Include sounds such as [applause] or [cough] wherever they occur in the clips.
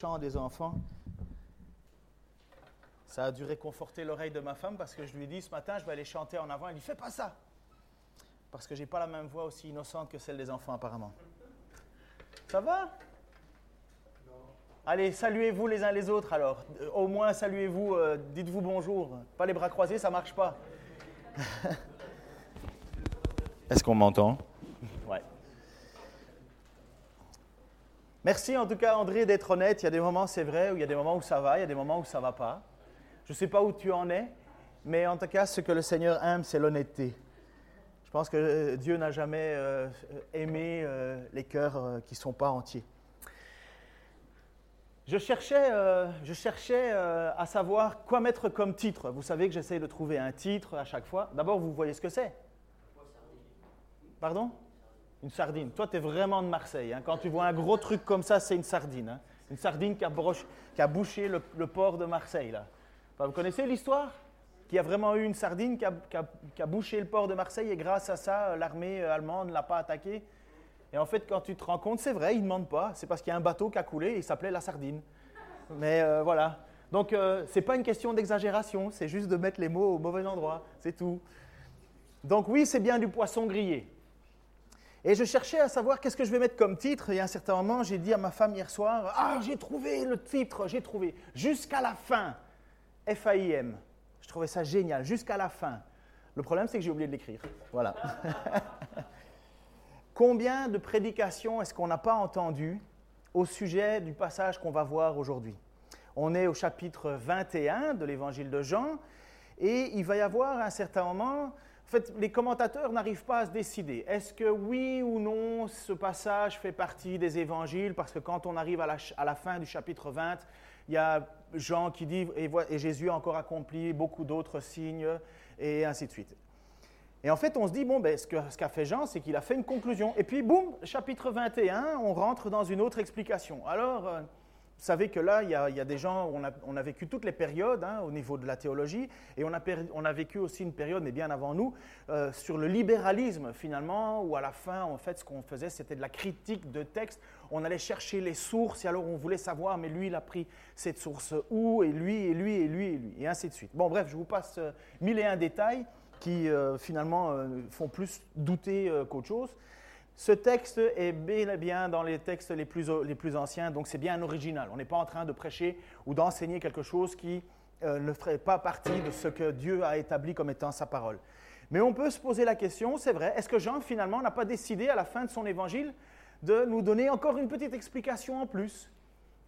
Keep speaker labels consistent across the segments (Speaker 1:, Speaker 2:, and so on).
Speaker 1: chant des enfants. Ça a dû réconforter l'oreille de ma femme parce que je lui ai dit ce matin, je vais aller chanter en avant. Elle dit, fais pas ça. Parce que j'ai pas la même voix aussi innocente que celle des enfants apparemment. Ça va? Allez, saluez-vous les uns les autres alors. Euh, au moins, saluez-vous, euh, dites-vous bonjour. Pas les bras croisés, ça marche pas. [laughs] Est-ce qu'on m'entend? Merci en tout cas André d'être honnête. Il y a des moments, c'est vrai, où il y a des moments où ça va, il y a des moments où ça ne va pas. Je ne sais pas où tu en es, mais en tout cas, ce que le Seigneur aime, c'est l'honnêteté. Je pense que euh, Dieu n'a jamais euh, aimé euh, les cœurs qui ne sont pas entiers. Je cherchais, je cherchais à savoir quoi mettre comme titre. Vous savez que j'essaie de trouver un titre à chaque fois. D'abord, vous voyez ce que c'est Pardon? Une sardine. Toi, tu es vraiment de Marseille. Hein. Quand tu vois un gros truc comme ça, c'est une sardine. Hein. Une sardine qui a, qui a bouché le, port de Marseille. Là. vous connaissez l'histoire? Qu'il y a vraiment eu une sardine qui a, bouché le port de Marseille et grâce à ça, l'armée allemande ne l'a pas attaqué. Et en fait, quand tu te rends compte, c'est vrai, ils ne demandent pas. C'est parce qu'il y a un bateau qui a coulé et il s'appelait la sardine. Mais euh, voilà. Donc, euh, ce n'est pas une question d'exagération, c'est juste de mettre les mots au mauvais endroit. C'est tout. Donc, oui, c'est bien du poisson grillé. Et je cherchais à savoir qu'est-ce que je vais mettre comme titre. Et à un certain moment, j'ai dit à ma femme hier soir Ah, j'ai trouvé le titre, j'ai trouvé. Jusqu'à la fin. F-A-I-M. Je trouvais ça génial, jusqu'à la fin. Le problème, c'est que j'ai oublié de l'écrire. Voilà. [laughs] Combien de prédications est-ce qu'on n'a pas entendu au sujet du passage qu'on va voir aujourd'hui? On est au chapitre 21 de l'évangile de Jean. Et il va y avoir à un certain moment en fait, les commentateurs n'arrivent pas à se décider. Est-ce que oui ou non, ce passage fait partie des évangiles? Parce que quand on arrive à la, fin du chapitre 20, il y a Jean qui dit, et, Jésus a encore accompli beaucoup d'autres signes, et ainsi de suite. Et en fait, on se dit, bon, ben, ce qu'a fait Jean, c'est qu'il a fait une conclusion. Et puis, boum, chapitre 21, on rentre dans une autre explication. Alors, euh, vous savez que là, il y a, des gens, on a, vécu toutes les périodes hein, au niveau de la théologie, et on a, on a, vécu aussi une période, mais bien avant nous, euh, sur le libéralisme finalement, où à la fin, en fait, ce qu'on faisait, c'était de la critique de texte. On allait chercher les sources, et alors on voulait savoir, mais lui, il a pris cette source où, et lui, et lui, et lui, et lui, et ainsi de suite. Bon, bref, je vous passe euh, mille et un détails qui euh, finalement font plus douter qu'autre chose. Ce texte est bien, dans les textes les plus, anciens, donc c'est bien original. On n'est pas en train de prêcher ou d'enseigner quelque chose qui euh, ne ferait pas partie de ce que Dieu a établi comme étant sa parole. Mais on peut se poser la question, c'est vrai, est-ce que Jean finalement n'a pas décidé à la fin de son évangile de nous donner encore une petite explication en plus?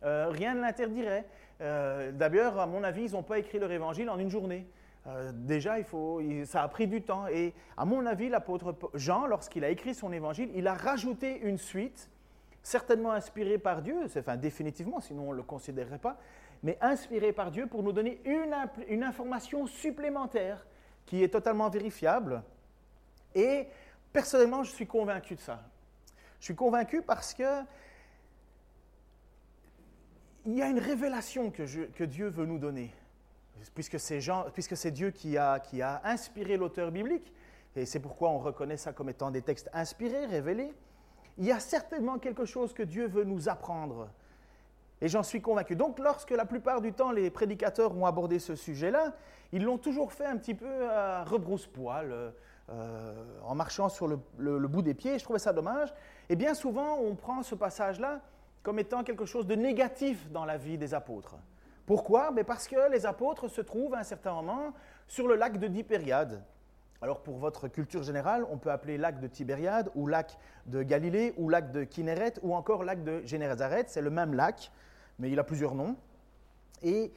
Speaker 1: Euh, Rien ne l'interdirait. Euh, d'ailleurs, à mon avis, ils n'ont pas écrit leur évangile en une journée. Euh, déjà, il faut, ça a pris du temps. Et à mon avis, l'apôtre Jean, lorsqu'il a écrit son évangile, il a rajouté une suite, certainement inspirée par Dieu, enfin définitivement, sinon on ne le considérerait pas, mais inspirée par Dieu pour nous donner une, information supplémentaire qui est totalement vérifiable. Et personnellement, je suis convaincu de ça. Je suis convaincu parce que il y a une révélation que Dieu veut nous donner puisque c'est, Dieu qui a, inspiré l'auteur biblique, et c'est pourquoi on reconnaît ça comme étant des textes inspirés, révélés, il y a certainement quelque chose que Dieu veut nous apprendre. Et j'en suis convaincu. Donc lorsque la plupart du temps les prédicateurs ont abordé ce sujet-là, ils l'ont toujours fait un petit peu à rebrousse-poil, euh, en marchant sur le, le, bout des pieds. Je trouvais ça dommage. Et bien souvent, on prend ce passage-là comme étant quelque chose de négatif dans la vie des apôtres. Pourquoi? Mais Parce que les apôtres se trouvent à un certain moment sur le lac de Dipériade. Alors pour votre culture générale, on peut appeler lac de Tibériade ou lac de Galilée ou lac de Kinéret ou encore lac de Génézaret. C'est le même lac, mais il a plusieurs noms. Et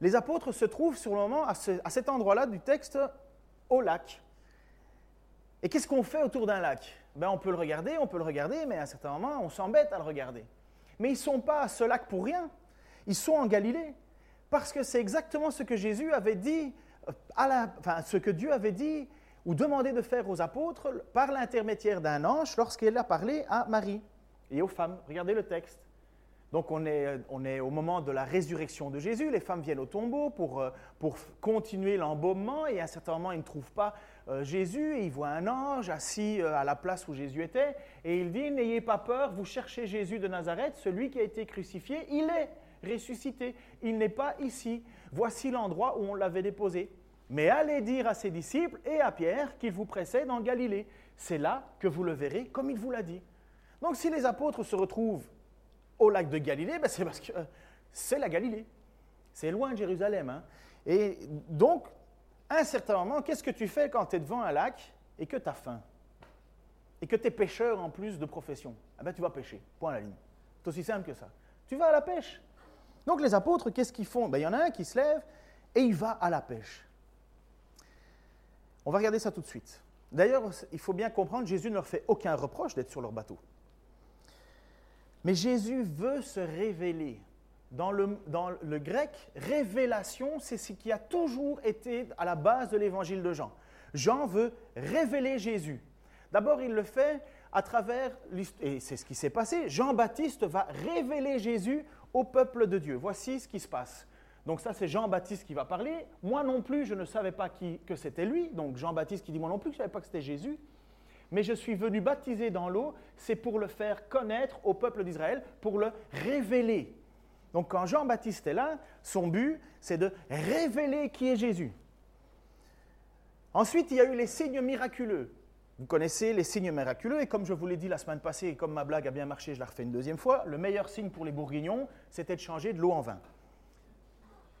Speaker 1: les apôtres se trouvent sur le moment à, cet endroit-là du texte au lac. Et qu'est-ce qu'on fait autour d'un lac? Ben, On peut le regarder, on peut le regarder, mais à un certain moment, on s'embête à le regarder. Mais ils ne sont pas à ce lac pour rien. Ils sont en Galilée. Parce que c'est exactement ce que Jésus avait dit, euh, à la, enfin, ce que Dieu avait dit ou demandé de faire aux apôtres par l'intermédiaire d'un ange lorsqu'il a parlé à Marie et aux femmes. Regardez le texte. Donc on est, on est, au moment de la résurrection de Jésus, les femmes viennent au tombeau pour, euh, pour continuer l'embaumement et à un certain moment ils ne trouvent pas euh, Jésus ils voient un ange assis à la place où Jésus était et il dit N'ayez pas peur, vous cherchez Jésus de Nazareth, celui qui a été crucifié, il est ressuscité. Il n'est pas ici. Voici l'endroit où on l'avait déposé. Mais allez dire à ses disciples et à Pierre qu'il vous précède en Galilée. C'est là que vous le verrez comme il vous l'a dit. Donc si les apôtres se retrouvent au lac de Galilée, ben, c'est parce que euh, c'est la Galilée. C'est loin de Jérusalem. Hein. Et donc, à un certain moment, qu'est-ce que tu fais quand tu devant un lac et que tu faim? Et que tu es pêcheur en plus de profession? Ah ben, Tu vas pêcher, point à la ligne. C'est aussi simple que ça. Tu vas à la pêche. Donc les apôtres, qu'est-ce qu'ils font? Ben, Il y en a un qui se lève et il va à la pêche. On va regarder ça tout de suite. D'ailleurs, il faut bien comprendre, Jésus ne leur fait aucun reproche d'être sur leur bateau. Mais Jésus veut se révéler. Dans le, dans le grec, révélation, c'est ce qui a toujours été à la base de l'évangile de Jean. Jean veut révéler Jésus. D'abord, il le fait à travers, et c'est ce qui s'est passé, Jean-Baptiste va révéler Jésus au peuple de Dieu. Voici ce qui se passe. Donc ça, c'est Jean-Baptiste qui va parler. Moi non plus, je ne savais pas qui, que c'était lui. Donc Jean-Baptiste qui dit, moi non plus, je ne savais pas que c'était Jésus. Mais je suis venu baptiser dans l'eau, c'est pour le faire connaître au peuple d'Israël, pour le révéler. Donc quand Jean-Baptiste est là, son but, c'est de révéler qui est Jésus. Ensuite, il y a eu les signes miraculeux. Vous connaissez les signes miraculeux, et comme je vous l'ai dit la semaine passée, et comme ma blague a bien marché, je la refais une deuxième fois, le meilleur signe pour les bourguignons, c'était de changer de l'eau en vin.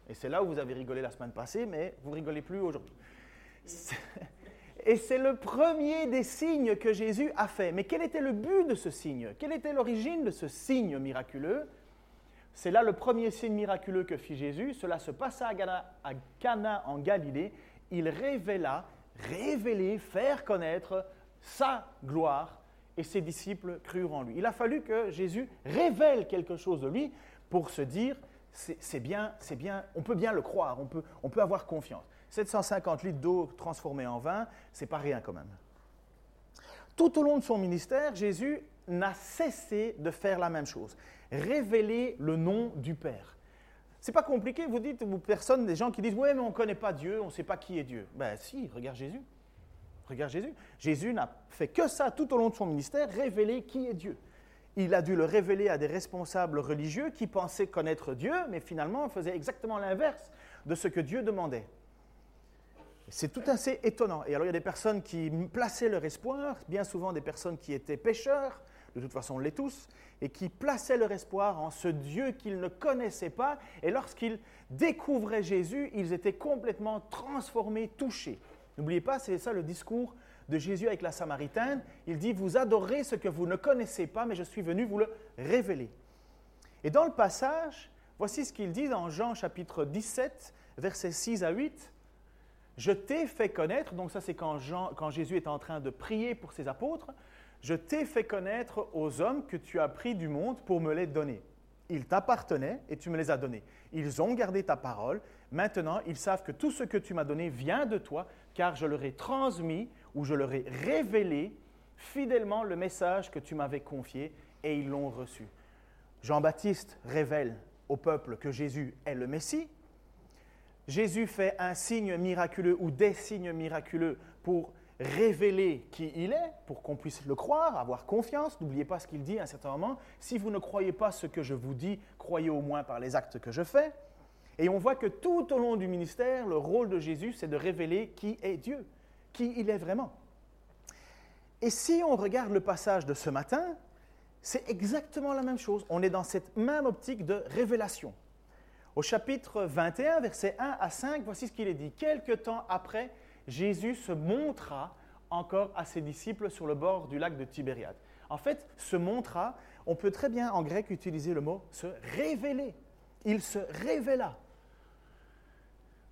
Speaker 1: Et c'est là où vous avez rigolé la semaine passée, mais vous rigolez plus aujourd'hui. Et c'est le premier des signes que Jésus a fait. Mais quel était le but de ce signe? Quelle était l'origine de ce signe miraculeux? C'est là le premier signe miraculeux que fit Jésus. Cela se passa à Cana, en Galilée. Il révéla, révéler, faire connaître sa gloire et ses disciples crurent en lui. Il a fallu que Jésus révèle quelque chose de lui pour se dire c'est bien, c'est bien, on peut bien le croire, on peut, avoir confiance. 750 litres d'eau transformée en vin, c'est pas rien quand même. Tout au long de son ministère, Jésus n'a cessé de faire la même chose, révéler le nom du Père. C'est pas compliqué, vous dites, vous personne, des gens qui disent, ouais, mais on ne connaît pas Dieu, on ne sait pas qui est Dieu. Ben si, regarde Jésus. Regarde Jésus. Jésus n'a fait que ça tout au long de son ministère, révéler qui est Dieu il a dû le révéler à des responsables religieux qui pensaient connaître Dieu, mais finalement faisaient exactement l'inverse de ce que Dieu demandait. C'est tout assez étonnant. Et alors il y a des personnes qui plaçaient leur espoir, bien souvent des personnes qui étaient pécheurs, de toute façon on l'est tous, et qui plaçaient leur espoir en ce Dieu qu'ils ne connaissaient pas, et lorsqu'ils découvraient Jésus, ils étaient complètement transformés, touchés. N'oubliez pas, c'est ça le discours de Jésus avec la Samaritaine. Il dit, vous adorez ce que vous ne connaissez pas, mais je suis venu vous le révéler. Et dans le passage, voici ce qu'il dit dans Jean chapitre 17, versets 6 à 8. Je t'ai fait connaître, donc ça c'est quand, quand Jésus est en train de prier pour ses apôtres, je t'ai fait connaître aux hommes que tu as pris du monde pour me les donner. Ils t'appartenaient et tu me les as donnés. Ils ont gardé ta parole. Maintenant, ils savent que tout ce que tu m'as donné vient de toi, car je leur ai transmis où je leur ai révélé fidèlement le message que tu m'avais confié et ils l'ont reçu. Jean-Baptiste révèle au peuple que Jésus est le Messie. Jésus fait un signe miraculeux ou des signes miraculeux pour révéler qui il est, pour qu'on puisse le croire, avoir confiance. N'oubliez pas ce qu'il dit à un certain moment. Si vous ne croyez pas ce que je vous dis, croyez au moins par les actes que je fais. Et on voit que tout au long du ministère, le rôle de Jésus, c'est de révéler qui est Dieu qui il est vraiment. Et si on regarde le passage de ce matin, c'est exactement la même chose. On est dans cette même optique de révélation. Au chapitre 21, versets 1 à 5, voici ce qu'il est dit. Quelque temps après, Jésus se montra encore à ses disciples sur le bord du lac de Tibériade. En fait, se montra, on peut très bien en grec utiliser le mot se révéler. Il se révéla.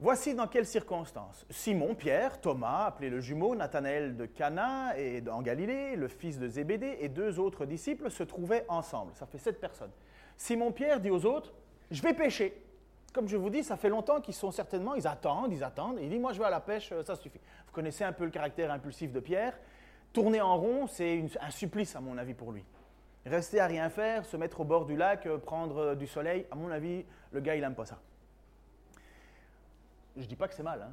Speaker 1: Voici dans quelles circonstances. Simon, Pierre, Thomas, appelé le jumeau, Nathanaël de Cana et en Galilée, le fils de Zébédée et deux autres disciples se trouvaient ensemble. Ça fait sept personnes. Simon Pierre dit aux autres, je vais pêcher. Comme je vous dis, ça fait longtemps qu'ils sont certainement, ils attendent, ils attendent. il dit, moi je vais à la pêche, euh, ça suffit. Vous connaissez un peu le caractère impulsif de Pierre. Tourner en rond, c'est un supplice à mon avis pour lui. Rester à rien faire, se mettre au bord du lac, euh, prendre euh, du soleil, à mon avis, le gars, il n'aime pas ça. Je ne dis pas que c'est mal. Hein.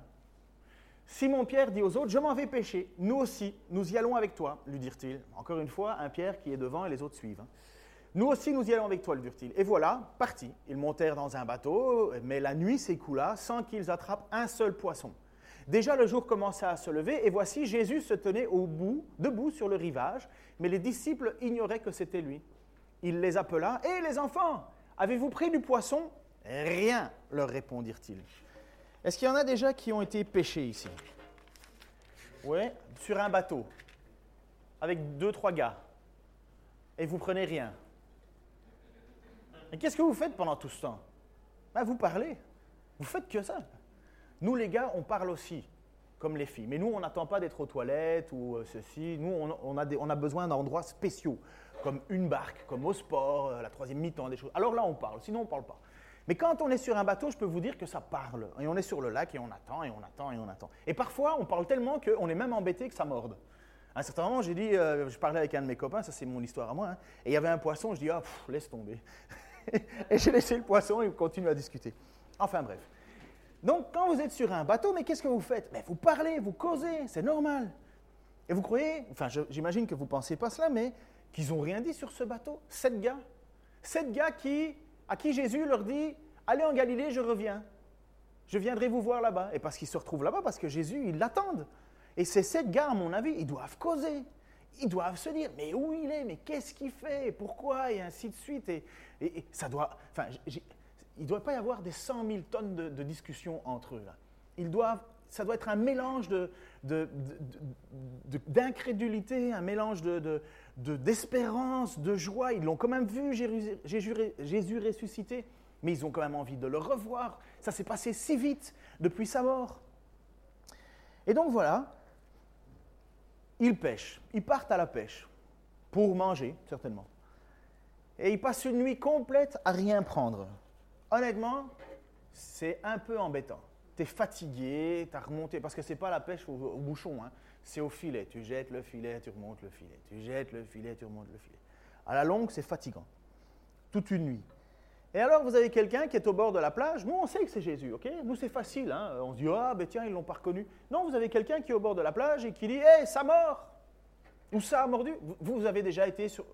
Speaker 1: Simon-Pierre dit aux autres, je m'en vais pêcher. Nous aussi, nous y allons avec toi, lui dirent-ils. Encore une fois, un Pierre qui est devant et les autres suivent. Hein. Nous aussi, nous y allons avec toi, le dirent-ils. Et voilà, partis. Ils montèrent dans un bateau, mais la nuit s'écoula sans qu'ils attrapent un seul poisson. Déjà le jour commença à se lever, et voici Jésus se tenait au bout, debout sur le rivage, mais les disciples ignoraient que c'était lui. Il les appela, Hé les enfants, avez-vous pris du poisson? Rien, leur répondirent-ils. Est-ce qu'il y en a déjà qui ont été pêchés ici? Oui, sur un bateau, avec deux, trois gars, et vous prenez rien. Et qu'est-ce que vous faites pendant tout ce temps? Ben, Vous parlez. Vous faites que ça. Nous, les gars, on parle aussi, comme les filles. Mais nous, on n'attend pas d'être aux toilettes ou euh, ceci. Nous, on, a besoin d'endroits spéciaux, comme une barque, comme au sport, euh, la troisième mi-temps, des choses. Alors là, on parle. Sinon, on ne parle pas. Mais quand on est sur un bateau, je peux vous dire que ça parle. Et on est sur le lac et on attend et on attend et on attend. Et parfois, on parle tellement qu'on est même embêté que ça morde. À un certain moment, j'ai dit, euh, je parlais avec un de mes copains, ça c'est mon histoire à moi, hein, et il y avait un poisson, je dis, ah, laisse tomber. [laughs] et j'ai laissé le poisson et on continue à discuter. Enfin bref. Donc, quand vous êtes sur un bateau, mais qu'est-ce que vous faites? Mais Vous parlez, vous causez, c'est normal. Et vous croyez, enfin, j'imagine que vous ne pensez pas cela, mais qu'ils n'ont rien dit sur ce bateau Sept gars. Sept gars qui à qui Jésus leur dit, allez en Galilée, je reviens. Je viendrai vous voir là-bas. Et parce qu'ils se retrouvent là-bas, parce que Jésus, ils l'attendent. Et ces sept gars, à mon avis, ils doivent causer. Ils doivent se dire, mais où il est, mais qu'est-ce qu'il fait, pourquoi, et ainsi de suite. Et, ça doit, enfin, il ne doit pas y avoir des 100 000 tonnes de, de discussions entre eux. Là. Ils doivent ça doit être un mélange d'incrédulité, un mélange d'espérance, de, joie. Ils l'ont quand même vu, Jésus ressuscité, mais ils ont quand même envie de le revoir. Ça s'est passé si vite depuis sa mort. Et donc voilà, ils pêchent, ils partent à la pêche pour manger, certainement. Et ils passent une nuit complète à rien prendre. Honnêtement, c'est un peu embêtant tu es fatigué, tu as remonté, parce que ce n'est pas la pêche au, bouchon, hein. c'est au filet. Tu jettes le filet, tu remontes le filet. Tu jettes le filet, tu remontes le filet. À la longue, c'est fatigant. Toute une nuit. Et alors, vous avez quelqu'un qui est au bord de la plage. Nous, on sait que c'est Jésus, ok? Nous, c'est facile. Hein. on se dit, ah, ben tiens, ils l'ont pas reconnu. Non, vous avez quelqu'un qui est au bord de la plage et qui dit, hé, ça mord Ou ça a mordu? Vous, vous avez déjà été sur,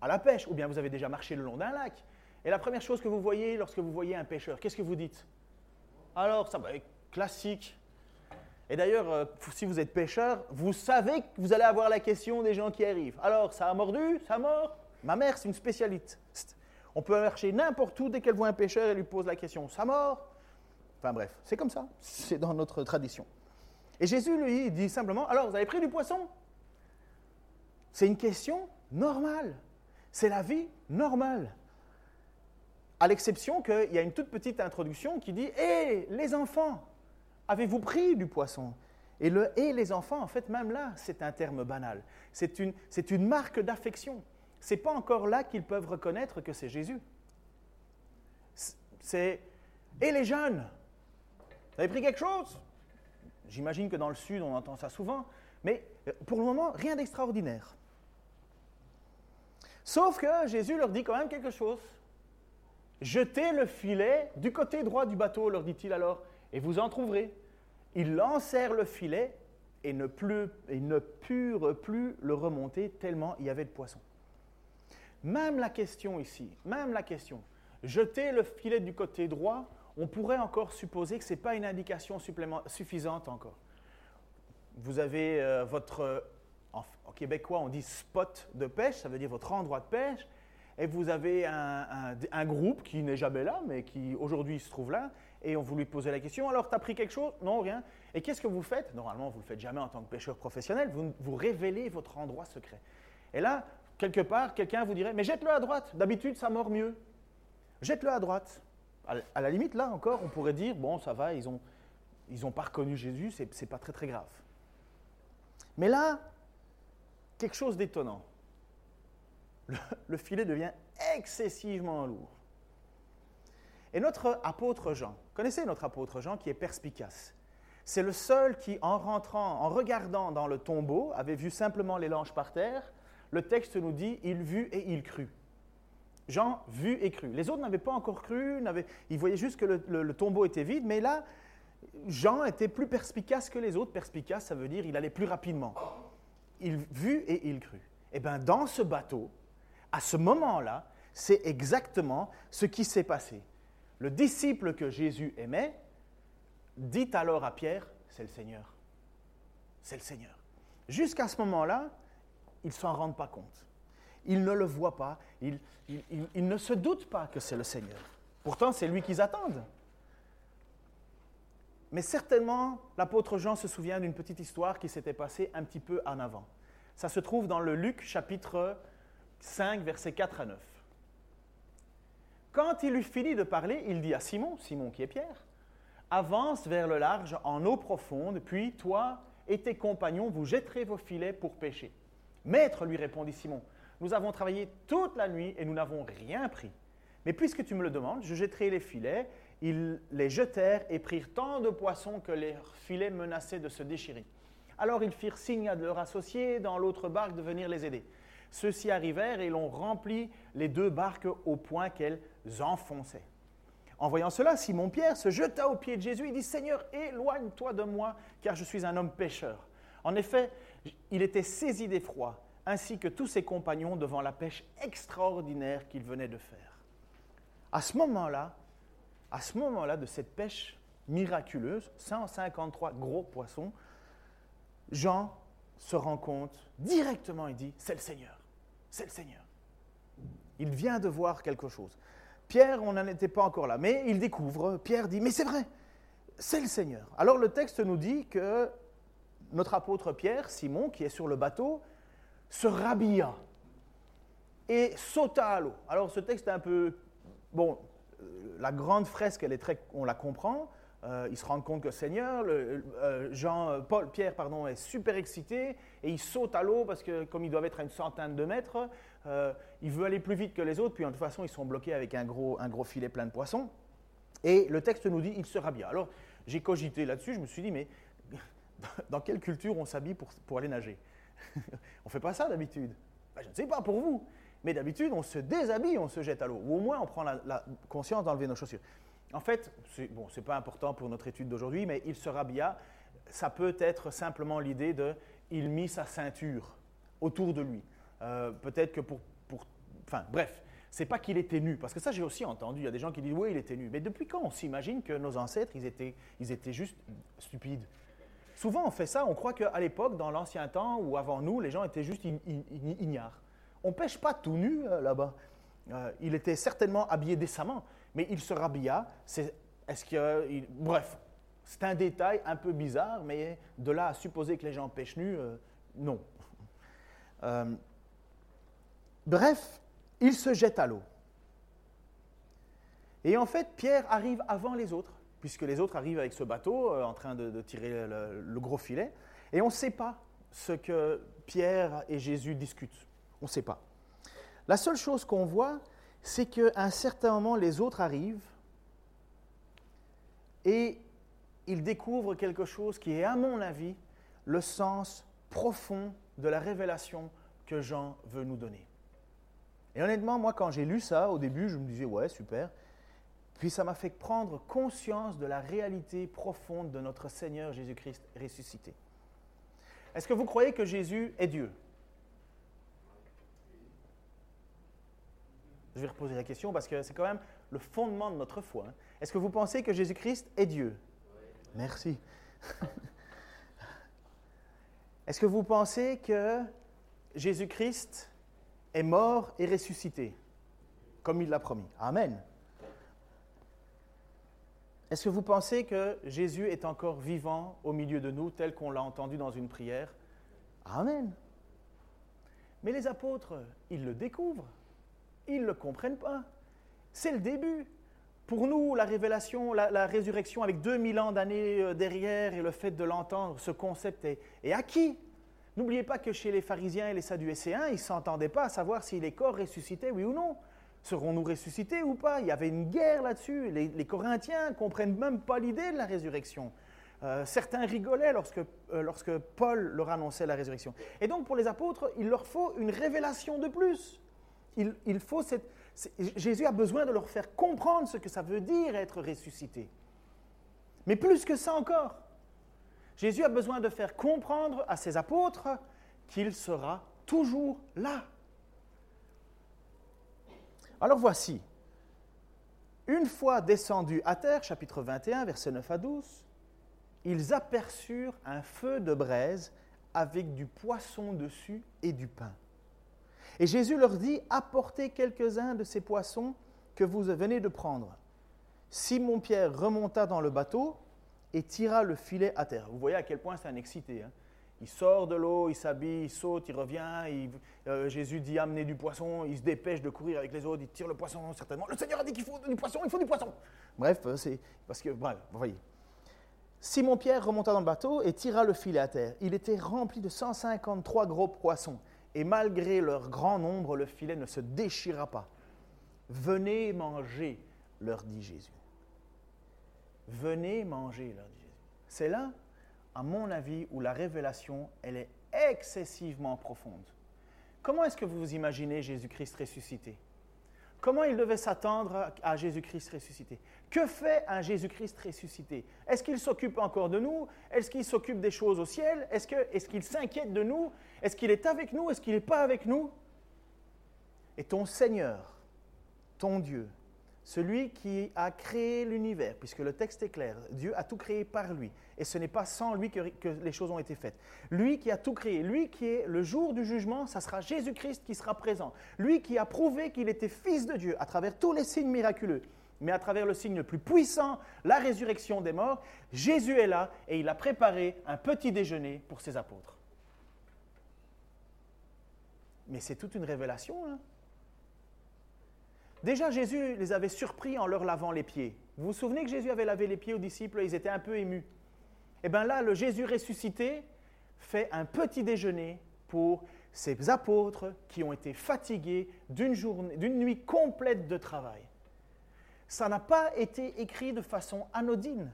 Speaker 1: à la pêche, ou bien vous avez déjà marché le long d'un lac. Et la première chose que vous voyez lorsque vous voyez un pêcheur, qu'est-ce que vous dites? Alors, ça va être classique. Et d'ailleurs, euh, si vous êtes pêcheur, vous savez que vous allez avoir la question des gens qui arrivent. Alors, ça a mordu Ça mort? Ma mère, c'est une spécialiste. On peut marcher n'importe où dès qu'elle voit un pêcheur, elle lui pose la question Ça mort? Enfin bref, c'est comme ça. C'est dans notre tradition. Et Jésus, lui, dit simplement Alors, vous avez pris du poisson? C'est une question normale. C'est la vie normale à l'exception qu'il y a une toute petite introduction qui dit Hé, les enfants, avez-vous pris du poisson? Et le Hé, les enfants, en fait, même là, c'est un terme banal. C'est une, marque d'affection. Ce n'est pas encore là qu'ils peuvent reconnaître que c'est Jésus. C'est Et les jeunes Vous avez pris quelque chose? J'imagine que dans le Sud, on entend ça souvent, mais euh, pour le moment, rien d'extraordinaire. Sauf que Jésus leur dit quand même quelque chose. Jetez le filet du côté droit du bateau, leur dit-il alors, et vous en trouverez. Ils lancèrent le filet et ne, purent plus le remonter tellement il y avait de poissons. Même la question ici, même la question, jeter le filet du côté droit, on pourrait encore supposer que ce n'est pas une indication suffisante encore. Vous avez euh, votre, en, québécois on dit spot de pêche, ça veut dire votre endroit de pêche, et vous avez un, groupe qui n'est jamais là, mais qui aujourd'hui se trouve là, et on vous lui posait la question, alors tu as pris quelque chose? Non, rien. Et qu'est-ce que vous faites? Normalement, vous ne le faites jamais en tant que pêcheur professionnel, vous, révélez votre endroit secret. Et là, quelque part, quelqu'un vous dirait, mais jette-le à droite, d'habitude ça mord mieux. Jette-le à droite. À la limite, là encore, on pourrait dire, bon, ça va, ils n'ont ils ont pas reconnu Jésus, c'est pas très très grave. Mais là, quelque chose d'étonnant le, filet devient excessivement lourd. Et notre apôtre Jean, connaissez notre apôtre Jean qui est perspicace. C'est le seul qui, en rentrant, en regardant dans le tombeau, avait vu simplement les langes par terre. Le texte nous dit il vit et il crut. Jean vu et cru. Les autres n'avaient pas encore cru, ils voyaient juste que le, tombeau était vide, mais là, Jean était plus perspicace que les autres. Perspicace, ça veut dire il allait plus rapidement. Il vu et il crut. Et eh bien, dans ce bateau, À ce moment-là, c'est exactement ce qui s'est passé. Le disciple que Jésus aimait dit alors à Pierre, c'est le Seigneur. C'est le Seigneur. Jusqu'à ce moment-là, ils ne s'en rendent pas compte. Ils ne le voient pas. Ils, ils ne se doutent pas que c'est le Seigneur. Pourtant, c'est lui qu'ils attendent. Mais certainement, l'apôtre Jean se souvient d'une petite histoire qui s'était passée un petit peu en avant. Ça se trouve dans le Luc chapitre 5, versets 4 à 9. Quand il eut fini de parler, il dit à Simon, Simon qui est Pierre, avance vers le large en eau profonde, puis toi et tes compagnons, vous jetterez vos filets pour pêcher. Maître, lui répondit Simon, nous avons travaillé toute la nuit et nous n'avons rien pris. Mais puisque tu me le demandes, je jetterai les filets. Ils les jetèrent et prirent tant de poissons que leurs filets menaçaient de se déchirer. Alors ils firent signe à leurs associés dans l'autre barque de venir les aider. Ceux-ci arrivèrent et l'ont rempli les deux barques au point qu'elles enfonçaient. En voyant cela, Simon-Pierre se jeta aux pieds de Jésus et dit, Seigneur, éloigne-toi de moi, car je suis un homme pécheur. En effet, il était saisi d'effroi, ainsi que tous ses compagnons devant la pêche extraordinaire qu'il venait de faire. À ce moment-là, à ce moment-là de cette pêche miraculeuse, 153 gros poissons, Jean se rend compte directement, il dit, c'est le Seigneur, c'est le Seigneur. Il vient de voir quelque chose. Pierre, on n'en était pas encore là, mais il découvre, Pierre dit, mais c'est vrai, c'est le Seigneur. Alors le texte nous dit que notre apôtre Pierre, Simon, qui est sur le bateau, se rhabilla et sauta à l'eau. Alors ce texte est un peu... Bon, la grande fresque, elle est très, on la comprend. Euh, il se rend compte que Seigneur, euh, Jean, Paul, Pierre, pardon, est super excité et il saute à l'eau parce que comme ils doivent être à une centaine de mètres, il veut aller plus vite que les autres. Puis de toute façon, ils sont bloqués avec un gros, un gros filet plein de poissons. Et le texte nous dit, il sera bien. Alors j'ai cogité là-dessus. Je me suis dit, mais [laughs] dans quelle culture on s'habille pour, pour aller nager? [laughs] On fait pas ça d'habitude. Ben, je ne sais pas pour vous. Mais d'habitude, on se déshabille, on se jette à l'eau. Ou au moins, on prend la, conscience d'enlever nos chaussures. En fait, c'est bon, pas important pour notre étude d'aujourd'hui, mais il se rhabilla. Ça peut être simplement l'idée de il mit sa ceinture autour de lui. Euh, peut-être que pour, pour. Enfin, bref, c'est pas qu'il était nu, parce que ça j'ai aussi entendu. Il y a des gens qui disent oui, il était nu. Mais depuis quand on s'imagine que nos ancêtres, ils étaient, ils étaient juste stupides? Souvent on fait ça, on croit qu'à l'époque, dans l'ancien temps ou avant nous, les gens étaient juste ignares. On pêche pas tout nu euh, là-bas. Euh, il était certainement habillé décemment, mais il se rhabilla. est-ce bref, c'est un détail un peu bizarre, mais de là à supposer que les gens pêchent nus, euh, non. bref, il se jette à l'eau. Et en fait, Pierre arrive avant les autres, puisque les autres arrivent avec ce bateau en train de, tirer le, gros filet. Et on ne sait pas ce que Pierre et Jésus discutent. On ne sait pas. La seule chose qu'on voit, c'est qu'à un certain moment, les autres arrivent et ils découvrent quelque chose qui est, à mon avis, le sens profond de la révélation que Jean veut nous donner. Et honnêtement, moi, quand j'ai lu ça, au début, je me disais, ouais, super. Puis ça m'a fait prendre conscience de la réalité profonde de notre Seigneur Jésus-Christ ressuscité. Est-ce que vous croyez que Jésus est Dieu? Je vais reposer la question parce que c'est quand même le fondement de notre foi. Hein. Est-ce que vous pensez que Jésus-Christ est Dieu? Merci. [laughs] Est-ce que vous pensez que Jésus-Christ est mort et ressuscité, comme il l'a promis? Amen. Est-ce que vous pensez que Jésus est encore vivant au milieu de nous, tel qu'on l'a entendu dans une prière? Amen. Mais les apôtres, ils le découvrent. Ils ne le comprennent pas. C'est le début. Pour nous, la révélation, la, résurrection avec 2000 ans d'années euh, derrière et le fait de l'entendre, ce concept est, acquis. N'oubliez pas que chez les pharisiens et les sadducéens, ils ne s'entendaient pas à savoir si les corps ressuscitaient, oui ou non. Serons-nous ressuscités ou pas? Il y avait une guerre là-dessus. Les, Corinthiens ne comprennent même pas l'idée de la résurrection. Euh, certains rigolaient lorsque, euh, lorsque Paul leur annonçait la résurrection. Et donc pour les apôtres, il leur faut une révélation de plus il, faut Jésus a besoin de leur faire comprendre ce que ça veut dire être ressuscité. Mais plus que ça encore, Jésus a besoin de faire comprendre à ses apôtres qu'il sera toujours là. Alors voici, une fois descendus à terre, chapitre 21, versets 9 à 12, ils aperçurent un feu de braise avec du poisson dessus et du pain. Et Jésus leur dit, apportez quelques-uns de ces poissons que vous venez de prendre. Simon-Pierre remonta dans le bateau et tira le filet à terre. Vous voyez à quel point c'est un excité. Hein. il sort de l'eau, il s'habille, il saute, il revient. Euh, Jésus dit amenez du poisson. Il se dépêche de courir avec les autres. Il tire le poisson, certainement. Le Seigneur a dit qu'il faut du poisson, il faut du poisson. Bref, euh, c'est parce que, bref, vous voyez. Simon-Pierre remonta dans le bateau et tira le filet à terre. Il était rempli de 153 gros poissons. Et malgré leur grand nombre, le filet ne se déchira pas. Venez manger, leur dit Jésus. Venez manger, leur dit Jésus. C'est là, à mon avis, où la révélation, elle est excessivement profonde. Comment est-ce que vous vous imaginez Jésus-Christ ressuscité? Comment il devait s'attendre à Jésus-Christ ressuscité? Que fait un Jésus-Christ ressuscité? Est-ce qu'il s'occupe encore de nous? Est-ce qu'il s'occupe des choses au ciel? Est-ce qu'il s'inquiète de nous? Est-ce qu'il est avec nous? Est-ce qu'il n'est pas avec nous? Et ton Seigneur, ton Dieu, celui qui a créé l'univers, puisque le texte est clair, Dieu a tout créé par lui, et ce n'est pas sans lui que, les choses ont été faites. Lui qui a tout créé, lui qui est le jour du jugement, ça sera Jésus-Christ qui sera présent. Lui qui a prouvé qu'il était fils de Dieu à travers tous les signes miraculeux, mais à travers le signe le plus puissant, la résurrection des morts, Jésus est là et il a préparé un petit déjeuner pour ses apôtres. Mais c'est toute une révélation. Hein Déjà, Jésus les avait surpris en leur lavant les pieds. Vous vous souvenez que Jésus avait lavé les pieds aux disciples, ils étaient un peu émus. Eh bien là, le Jésus ressuscité fait un petit déjeuner pour ses apôtres qui ont été fatigués d'une journée, d'une nuit complète de travail. Ça n'a pas été écrit de façon anodine.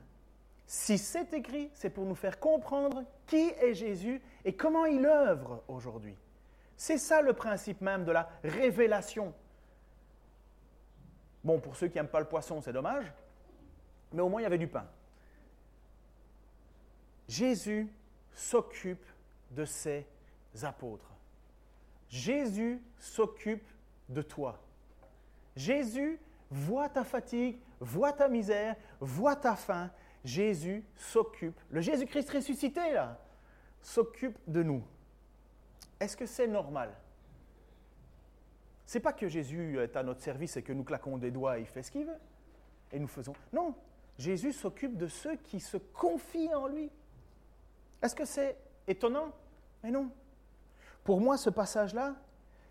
Speaker 1: Si c'est écrit, c'est pour nous faire comprendre qui est Jésus et comment il œuvre aujourd'hui. C'est ça le principe même de la révélation. Bon, pour ceux qui n'aiment pas le poisson, c'est dommage, mais au moins il y avait du pain. Jésus s'occupe de ses apôtres. Jésus s'occupe de toi. Jésus voit ta fatigue, voit ta misère, voit ta faim. Jésus s'occupe, le Jésus-Christ ressuscité là, s'occupe de nous. Est-ce que c'est normal? C'est pas que Jésus est à notre service et que nous claquons des doigts et il fait ce qu'il veut. Et nous faisons. Non, Jésus s'occupe de ceux qui se confient en lui. Est-ce que c'est étonnant? Mais non. Pour moi, ce passage-là,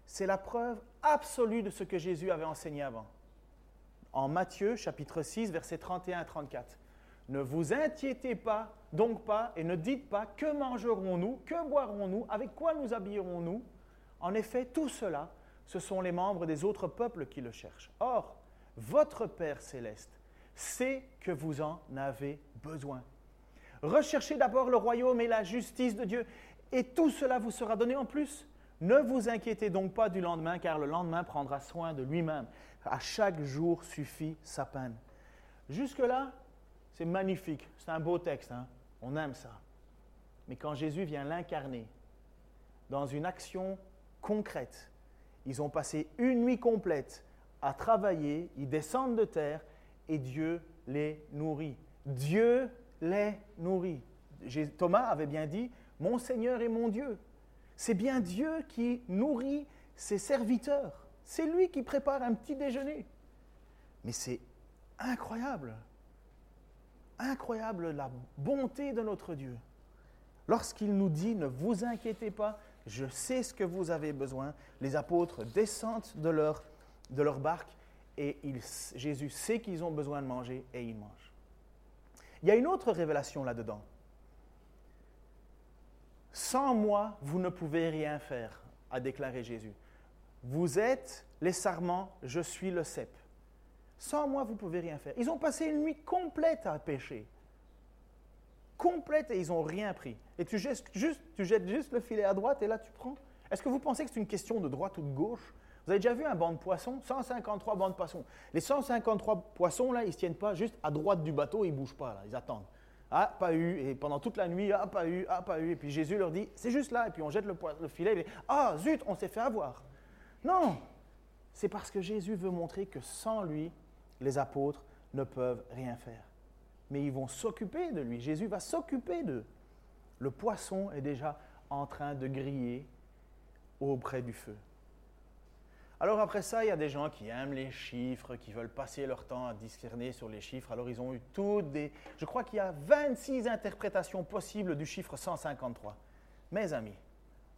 Speaker 1: c'est la preuve absolue de ce que Jésus avait enseigné avant. En Matthieu chapitre 6, versets 31 à 34. Ne vous inquiétez pas, donc pas, et ne dites pas que mangerons-nous, que boirons-nous, avec quoi nous habillerons-nous. En effet, tout cela, ce sont les membres des autres peuples qui le cherchent. Or, votre Père céleste sait que vous en avez besoin. Recherchez d'abord le royaume et la justice de Dieu, et tout cela vous sera donné en plus. Ne vous inquiétez donc pas du lendemain, car le lendemain prendra soin de lui-même. À chaque jour suffit sa peine. Jusque-là, c'est magnifique, c'est un beau texte, hein. on aime ça. Mais quand Jésus vient l'incarner dans une action concrète, ils ont passé une nuit complète à travailler, ils descendent de terre et Dieu les nourrit. Dieu les nourrit. Thomas avait bien dit, mon Seigneur et mon Dieu. C'est bien Dieu qui nourrit ses serviteurs. C'est lui qui prépare un petit déjeuner. Mais c'est incroyable. Incroyable la bonté de notre Dieu. Lorsqu'il nous dit, ne vous inquiétez pas, je sais ce que vous avez besoin. Les apôtres descendent de leur, barque et Jésus sait qu'ils ont besoin de manger et ils mangent. Il y a une autre révélation là-dedans. Sans moi, vous ne pouvez rien faire, a déclaré Jésus. Vous êtes les sarments, je suis le cep. Sans moi, vous ne pouvez rien faire. Ils ont passé une nuit complète à pêcher complète et ils n'ont rien pris. Et tu jettes, juste, le filet à droite et là tu prends. Est-ce que vous pensez que c'est une question de droite ou de gauche? Vous avez déjà vu un banc de poissons? 153 bancs de poissons. Les 153 poissons, là, ils ne se tiennent pas juste à droite du bateau, ils ne bougent pas, là, ils attendent. Ah, pas eu. Et pendant toute la nuit, ah, pas eu, ah, pas eu. Et puis Jésus leur dit, c'est juste là. Et puis on jette le, le filet. Et, ah, zut, on s'est fait avoir. Non. C'est parce que Jésus veut montrer que sans lui, les apôtres ne peuvent rien faire. Mais ils vont s'occuper de lui. Jésus va s'occuper d'eux. Le poisson est déjà en train de griller auprès du feu. Alors après ça, il y a des gens qui aiment les chiffres, qui veulent passer leur temps à discerner sur les chiffres. Alors ils ont eu toutes des... Je crois qu'il y a 26 interprétations possibles du chiffre 153. Mes amis,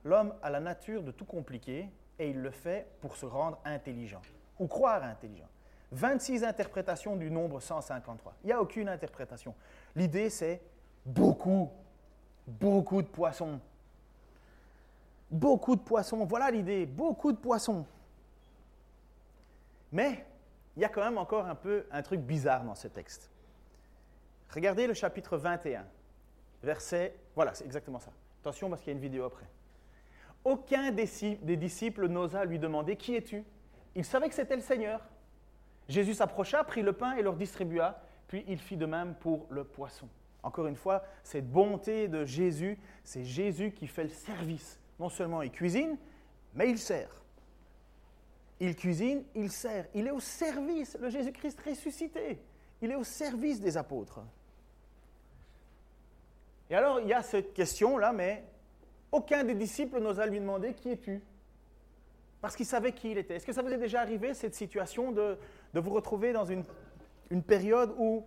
Speaker 1: l'homme a la nature de tout compliquer et il le fait pour se rendre intelligent ou croire intelligent. 26 interprétations du nombre 153. Il n'y a aucune interprétation. L'idée, c'est beaucoup, beaucoup de poissons. Beaucoup de poissons. Voilà l'idée, beaucoup de poissons. Mais il y a quand même encore un peu un truc bizarre dans ce texte. Regardez le chapitre 21, verset. Voilà, c'est exactement ça. Attention parce qu'il y a une vidéo après. Aucun des disciples n'osa lui demander Qui es-tu? Il savait que c'était le Seigneur. Jésus s'approcha, prit le pain et leur distribua, puis il fit de même pour le poisson. Encore une fois, cette bonté de Jésus, c'est Jésus qui fait le service. Non seulement il cuisine, mais il sert. Il cuisine, il sert. Il est au service, le Jésus-Christ ressuscité. Il est au service des apôtres. Et alors, il y a cette question-là, mais aucun des disciples n'osa lui demander Qui es-tu? Parce qu'il savait qui il était. Est-ce que ça vous est déjà arrivé, cette situation, de, vous retrouver dans une, une période où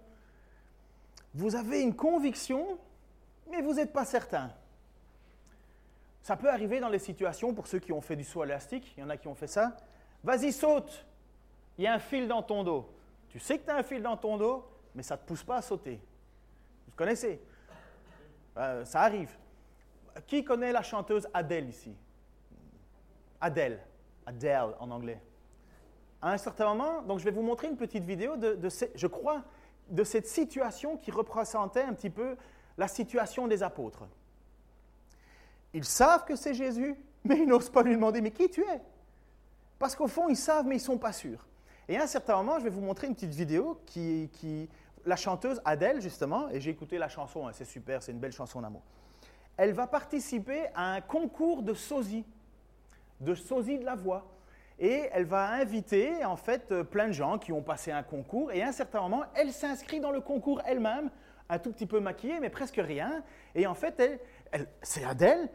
Speaker 1: vous avez une conviction, mais vous n'êtes pas certain Ça peut arriver dans les situations, pour ceux qui ont fait du saut élastique, il y en a qui ont fait ça, Vas-y, saute. Il y a un fil dans ton dos. Tu sais que tu as un fil dans ton dos, mais ça ne te pousse pas à sauter. Vous connaissez euh, Ça arrive. Qui connaît la chanteuse Adèle ici? Adèle. Adèle en anglais. À un certain moment, donc je vais vous montrer une petite vidéo de, je crois, de cette situation qui représentait un petit peu la situation des apôtres. Ils savent que c'est Jésus, mais ils n'osent pas lui demander, mais qui tu es? Parce qu'au fond, ils savent, mais ils ne sont pas sûrs. Et à un certain moment, je vais vous montrer une petite vidéo qui, la chanteuse Adèle, justement, et j'ai écouté la chanson, hein, c'est super, c'est une belle chanson d'amour. Elle va participer à un concours de sosie, de sosie de la voix. Et elle va inviter, en fait, euh, plein de gens qui ont passé un concours. Et à un certain moment, elle s'inscrit dans le concours elle-même, un tout petit peu maquillée, mais presque rien. Et en fait, elle c'est Adèle,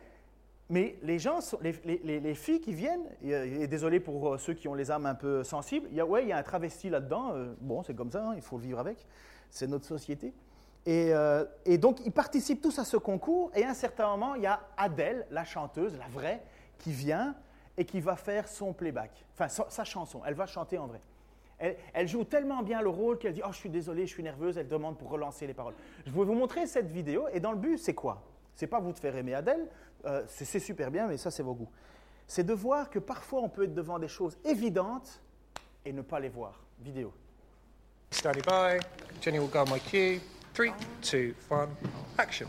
Speaker 1: mais les gens, les, filles qui viennent, et, désolé pour euh, ceux qui ont les âmes un peu sensibles, il y a, ouais, il y a un travesti là-dedans. Euh, bon, c'est comme ça, hein, il faut le vivre avec. C'est notre société. Euh, et, donc, ils participent tous à ce concours. Et à un certain moment, il y a Adèle, la chanteuse, la vraie, qui vient et qui va faire son playback, enfin sa, chanson. Elle va chanter en vrai. Elle, joue tellement bien le rôle qu'elle dit Oh, je suis désolée, je suis nerveuse. Elle demande pour relancer les paroles. Je vais vous montrer cette vidéo. Et dans le but, c'est quoi? C'est pas vous de faire aimer Adèle, euh, c'est super bien, mais ça, c'est vos goûts. C'est de voir que parfois, on peut être devant des choses évidentes et ne pas les voir. Vidéo.
Speaker 2: Standing by. Jenny will go my cue. 3, 2, 1, action.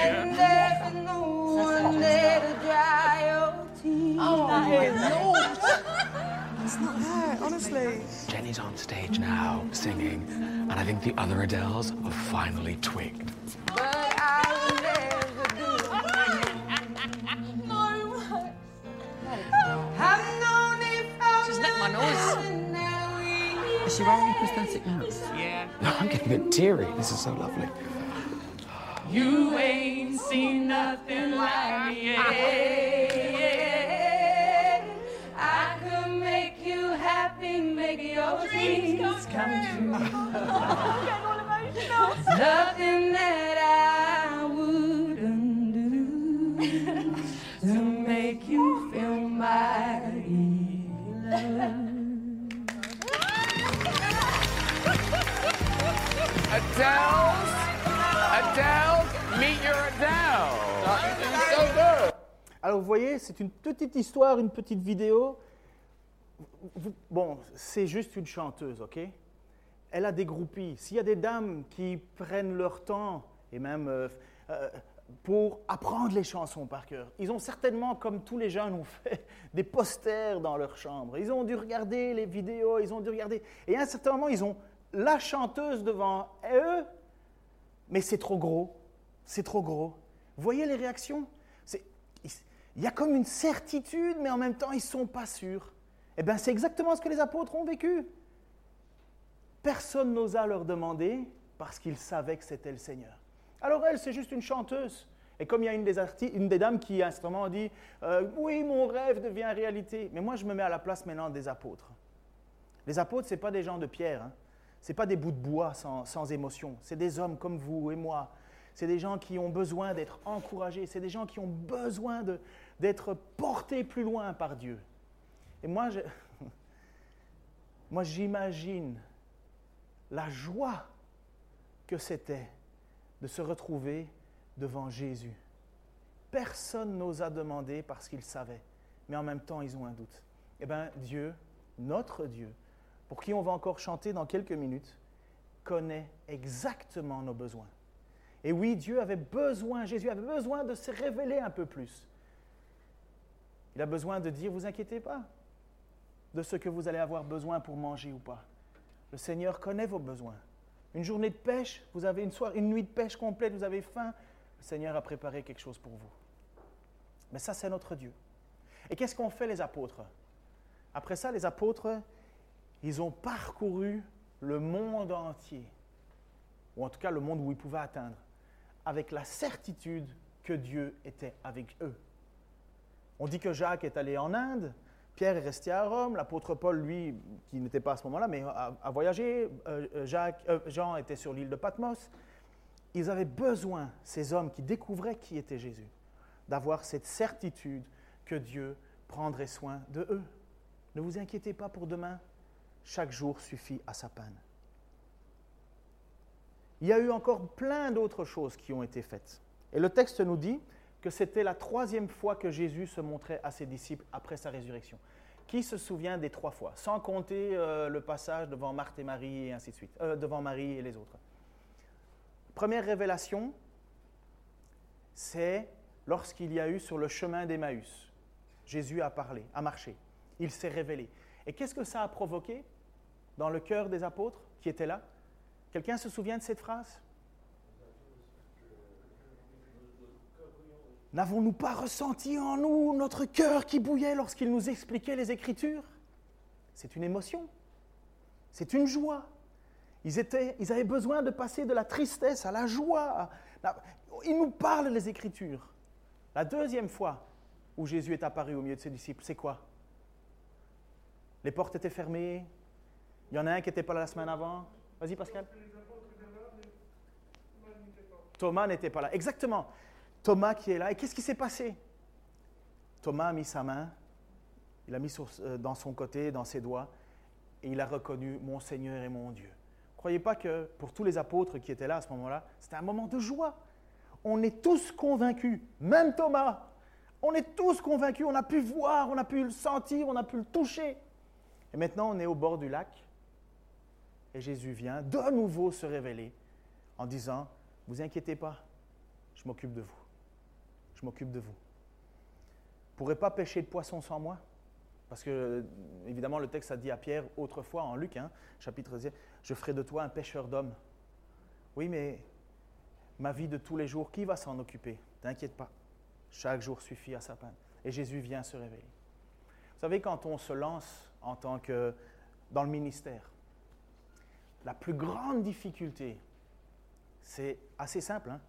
Speaker 3: And there's no one there to dry your tears.
Speaker 4: Jenny's on stage now singing, and I think the other Adeles have finally twigged.
Speaker 3: But I will never do. I've known it from
Speaker 5: She's licked my nose.
Speaker 3: and now we
Speaker 5: Is she wearing a prosthetic nose?
Speaker 4: No, I'm getting a bit teary. This is so lovely.
Speaker 6: You ain't seen nothing like me.
Speaker 3: Yeah, I could make you happy, make your dreams come true. [laughs] Nothing that I wouldn't do to make you feel my love.
Speaker 4: Adele's? Adele?
Speaker 1: Alors vous voyez, c'est une petite histoire, une petite vidéo. Bon, c'est juste une chanteuse, ok? Elle a des groupies. S'il y a des dames qui prennent leur temps, et même euh, euh, pour apprendre les chansons par cœur, ils ont certainement, comme tous les jeunes ont fait, [laughs] des posters dans leur chambre. Ils ont dû regarder les vidéos, ils ont dû regarder. Et à un certain moment, ils ont la chanteuse devant eux, mais c'est trop gros. C'est trop gros. Voyez les réactions? Il y a comme une certitude, mais en même temps, ils ne sont pas sûrs. Eh bien, c'est exactement ce que les apôtres ont vécu. Personne n'osa leur demander parce qu'ils savaient que c'était le Seigneur. Alors elle, c'est juste une chanteuse. Et comme il y a une des, une des dames qui, moment, dit euh, Oui, mon rêve devient réalité. Mais moi, je me mets à la place maintenant des apôtres. Les apôtres, ce pas des gens de pierre. Hein. Ce pas des bouts de bois sans, sans émotion. C'est des hommes comme vous et moi. C'est des gens qui ont besoin d'être encouragés. C'est des gens qui ont besoin d'être portés plus loin par Dieu. Et [laughs] moi, j'imagine la joie que c'était de se retrouver devant Jésus. Personne n'osa demander parce qu'ils savaient, mais en même temps, ils ont un doute. Eh bien, Dieu, notre Dieu, pour qui on va encore chanter dans quelques minutes, connaît exactement nos besoins. Et oui, Dieu avait besoin, Jésus avait besoin de se révéler un peu plus. Il a besoin de dire, vous inquiétez pas de ce que vous allez avoir besoin pour manger ou pas. Le Seigneur connaît vos besoins. Une journée de pêche, vous avez une soirée, une nuit de pêche complète, vous avez faim, le Seigneur a préparé quelque chose pour vous. Mais ça, c'est notre Dieu. Et qu'est-ce qu'ont fait les apôtres? Après ça, les apôtres, ils ont parcouru le monde entier, ou en tout cas le monde où ils pouvaient atteindre, avec la certitude que Dieu était avec eux. On dit que Jacques est allé en Inde, Pierre est resté à Rome, l'apôtre Paul, lui, qui n'était pas à ce moment-là, mais a, voyagé, euh, euh, euh, Jean était sur l'île de Patmos. Ils avaient besoin, ces hommes qui découvraient qui était Jésus, d'avoir cette certitude que Dieu prendrait soin de eux. Ne vous inquiétez pas pour demain, chaque jour suffit à sa panne. Il y a eu encore plein d'autres choses qui ont été faites. Et le texte nous dit que c'était la troisième fois que Jésus se montrait à ses disciples après sa résurrection. Qui se souvient des trois fois, sans compter euh, le passage devant Marthe et Marie et ainsi de suite, euh, devant Marie et les autres Première révélation, c'est lorsqu'il y a eu sur le chemin d'Emmaüs. Jésus a parlé, a marché, il s'est révélé. Et qu'est-ce que ça a provoqué dans le cœur des apôtres qui étaient là? Quelqu'un se souvient de cette phrase? N'avons-nous pas ressenti en nous notre cœur qui bouillait lorsqu'il nous expliquait les Écritures? C'est une émotion, c'est une joie. Ils, avaient besoin de passer de la tristesse à la joie. Ils nous parlent les Écritures. La deuxième fois où Jésus est apparu au milieu de ses disciples, c'est quoi? Les portes étaient fermées. Il y en a un qui n'était pas là la semaine avant. Vas-y, Pascal. Thomas n'était pas là. Exactement. Thomas qui est là. Et qu'est-ce qui s'est passé? Thomas a mis sa main, il a mis euh, dans son côté, dans ses doigts, et il a reconnu mon Seigneur et mon Dieu. Croyez pas que pour tous les apôtres qui étaient là à ce moment-là, c'était un moment de joie. On est tous convaincus, même Thomas. On est tous convaincus, on a pu voir, on a pu le sentir, on a pu le toucher. Et maintenant, on est au bord du lac. Et Jésus vient de nouveau se révéler en disant, vous inquiétez pas, je m'occupe de vous. Je m'occupe de vous. Vous ne pourrez pas pêcher de poisson sans moi? Parce que, évidemment, le texte a dit à Pierre autrefois en Luc, hein, chapitre 10, je ferai de toi un pêcheur d'hommes. Oui, mais ma vie de tous les jours, qui va s'en occuper? T'inquiète pas. Chaque jour suffit à sa peine. Et Jésus vient se révéler. Vous savez, quand on se lance en tant que dans le ministère, la plus grande difficulté, c'est assez simple, hein,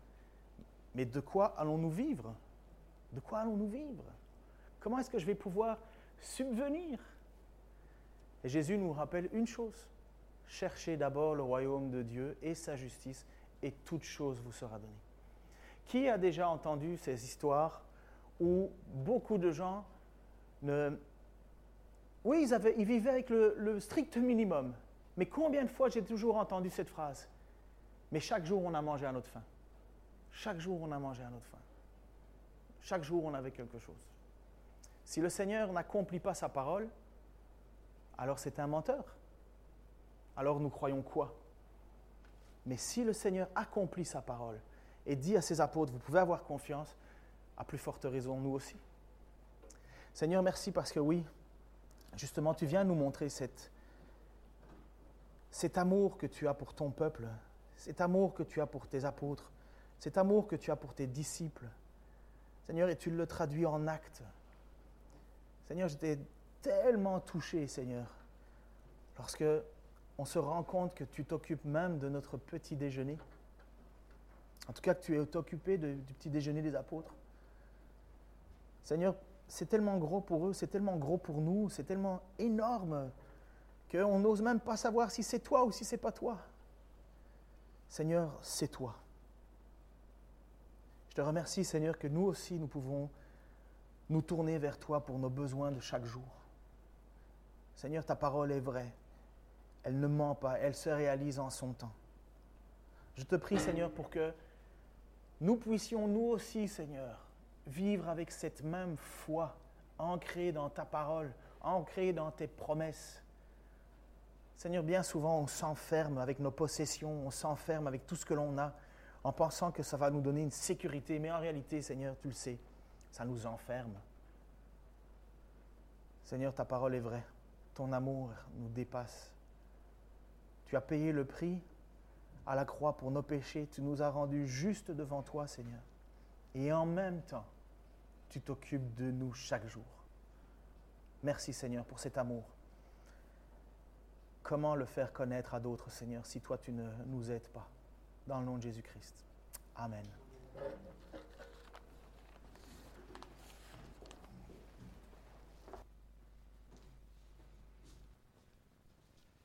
Speaker 1: Mais de quoi allons-nous vivre? De quoi allons-nous vivre? Comment est-ce que je vais pouvoir subvenir? Et Jésus nous rappelle une chose. Cherchez d'abord le royaume de Dieu et sa justice, et toute chose vous sera donnée. Qui a déjà entendu ces histoires où beaucoup de gens ne... Oui, ils, avaient- ils vivaient avec le, le strict minimum? Mais combien de fois j'ai toujours entendu cette phrase? Mais chaque jour, on a mangé à notre faim. Chaque jour, on a mangé à notre faim. Chaque jour, on avait quelque chose. Si le Seigneur n'accomplit pas sa parole, alors c'est un menteur. Alors nous croyons quoi? Mais si le Seigneur accomplit sa parole et dit à ses apôtres, vous pouvez avoir confiance, à plus forte raison, nous aussi. Seigneur, merci parce que oui, justement, tu viens nous montrer cette, cet amour que tu as pour ton peuple, cet amour que tu as pour tes apôtres, cet amour que tu as pour tes disciples. Seigneur, et tu le traduis en actes. Seigneur, j'étais tellement touché, Seigneur, lorsque on se rend compte que tu t'occupes même de notre petit déjeuner. En tout cas, que tu es occupé du petit déjeuner des apôtres. Seigneur, c'est tellement gros pour eux, c'est tellement gros pour nous, c'est tellement énorme qu'on n'ose même pas savoir si c'est toi ou si c'est pas toi. Seigneur, c'est toi. Je te remercie, Seigneur, que nous aussi, nous pouvons nous tourner vers toi pour nos besoins de chaque jour. Seigneur, ta parole est vraie. Elle ne ment pas, elle se réalise en son temps. Je te prie, Seigneur, pour que nous puissions, nous aussi, Seigneur, vivre avec cette même foi ancrée dans ta parole, ancrée dans tes promesses. Seigneur, bien souvent, on s'enferme avec nos possessions, on s'enferme avec tout ce que l'on a, en pensant que ça va nous donner une sécurité. Mais en réalité, Seigneur, tu le sais, ça nous enferme. Seigneur, ta parole est vraie. Ton amour nous dépasse. Tu as payé le prix à la croix pour nos péchés. Tu nous as rendus justes devant toi, Seigneur. Et en même temps, tu t'occupes de nous chaque jour. Merci, Seigneur, pour cet amour. Comment le faire connaître à d'autres, Seigneur, si toi tu ne nous aides pas Dans le nom de Jésus-Christ. Amen.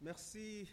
Speaker 7: Merci.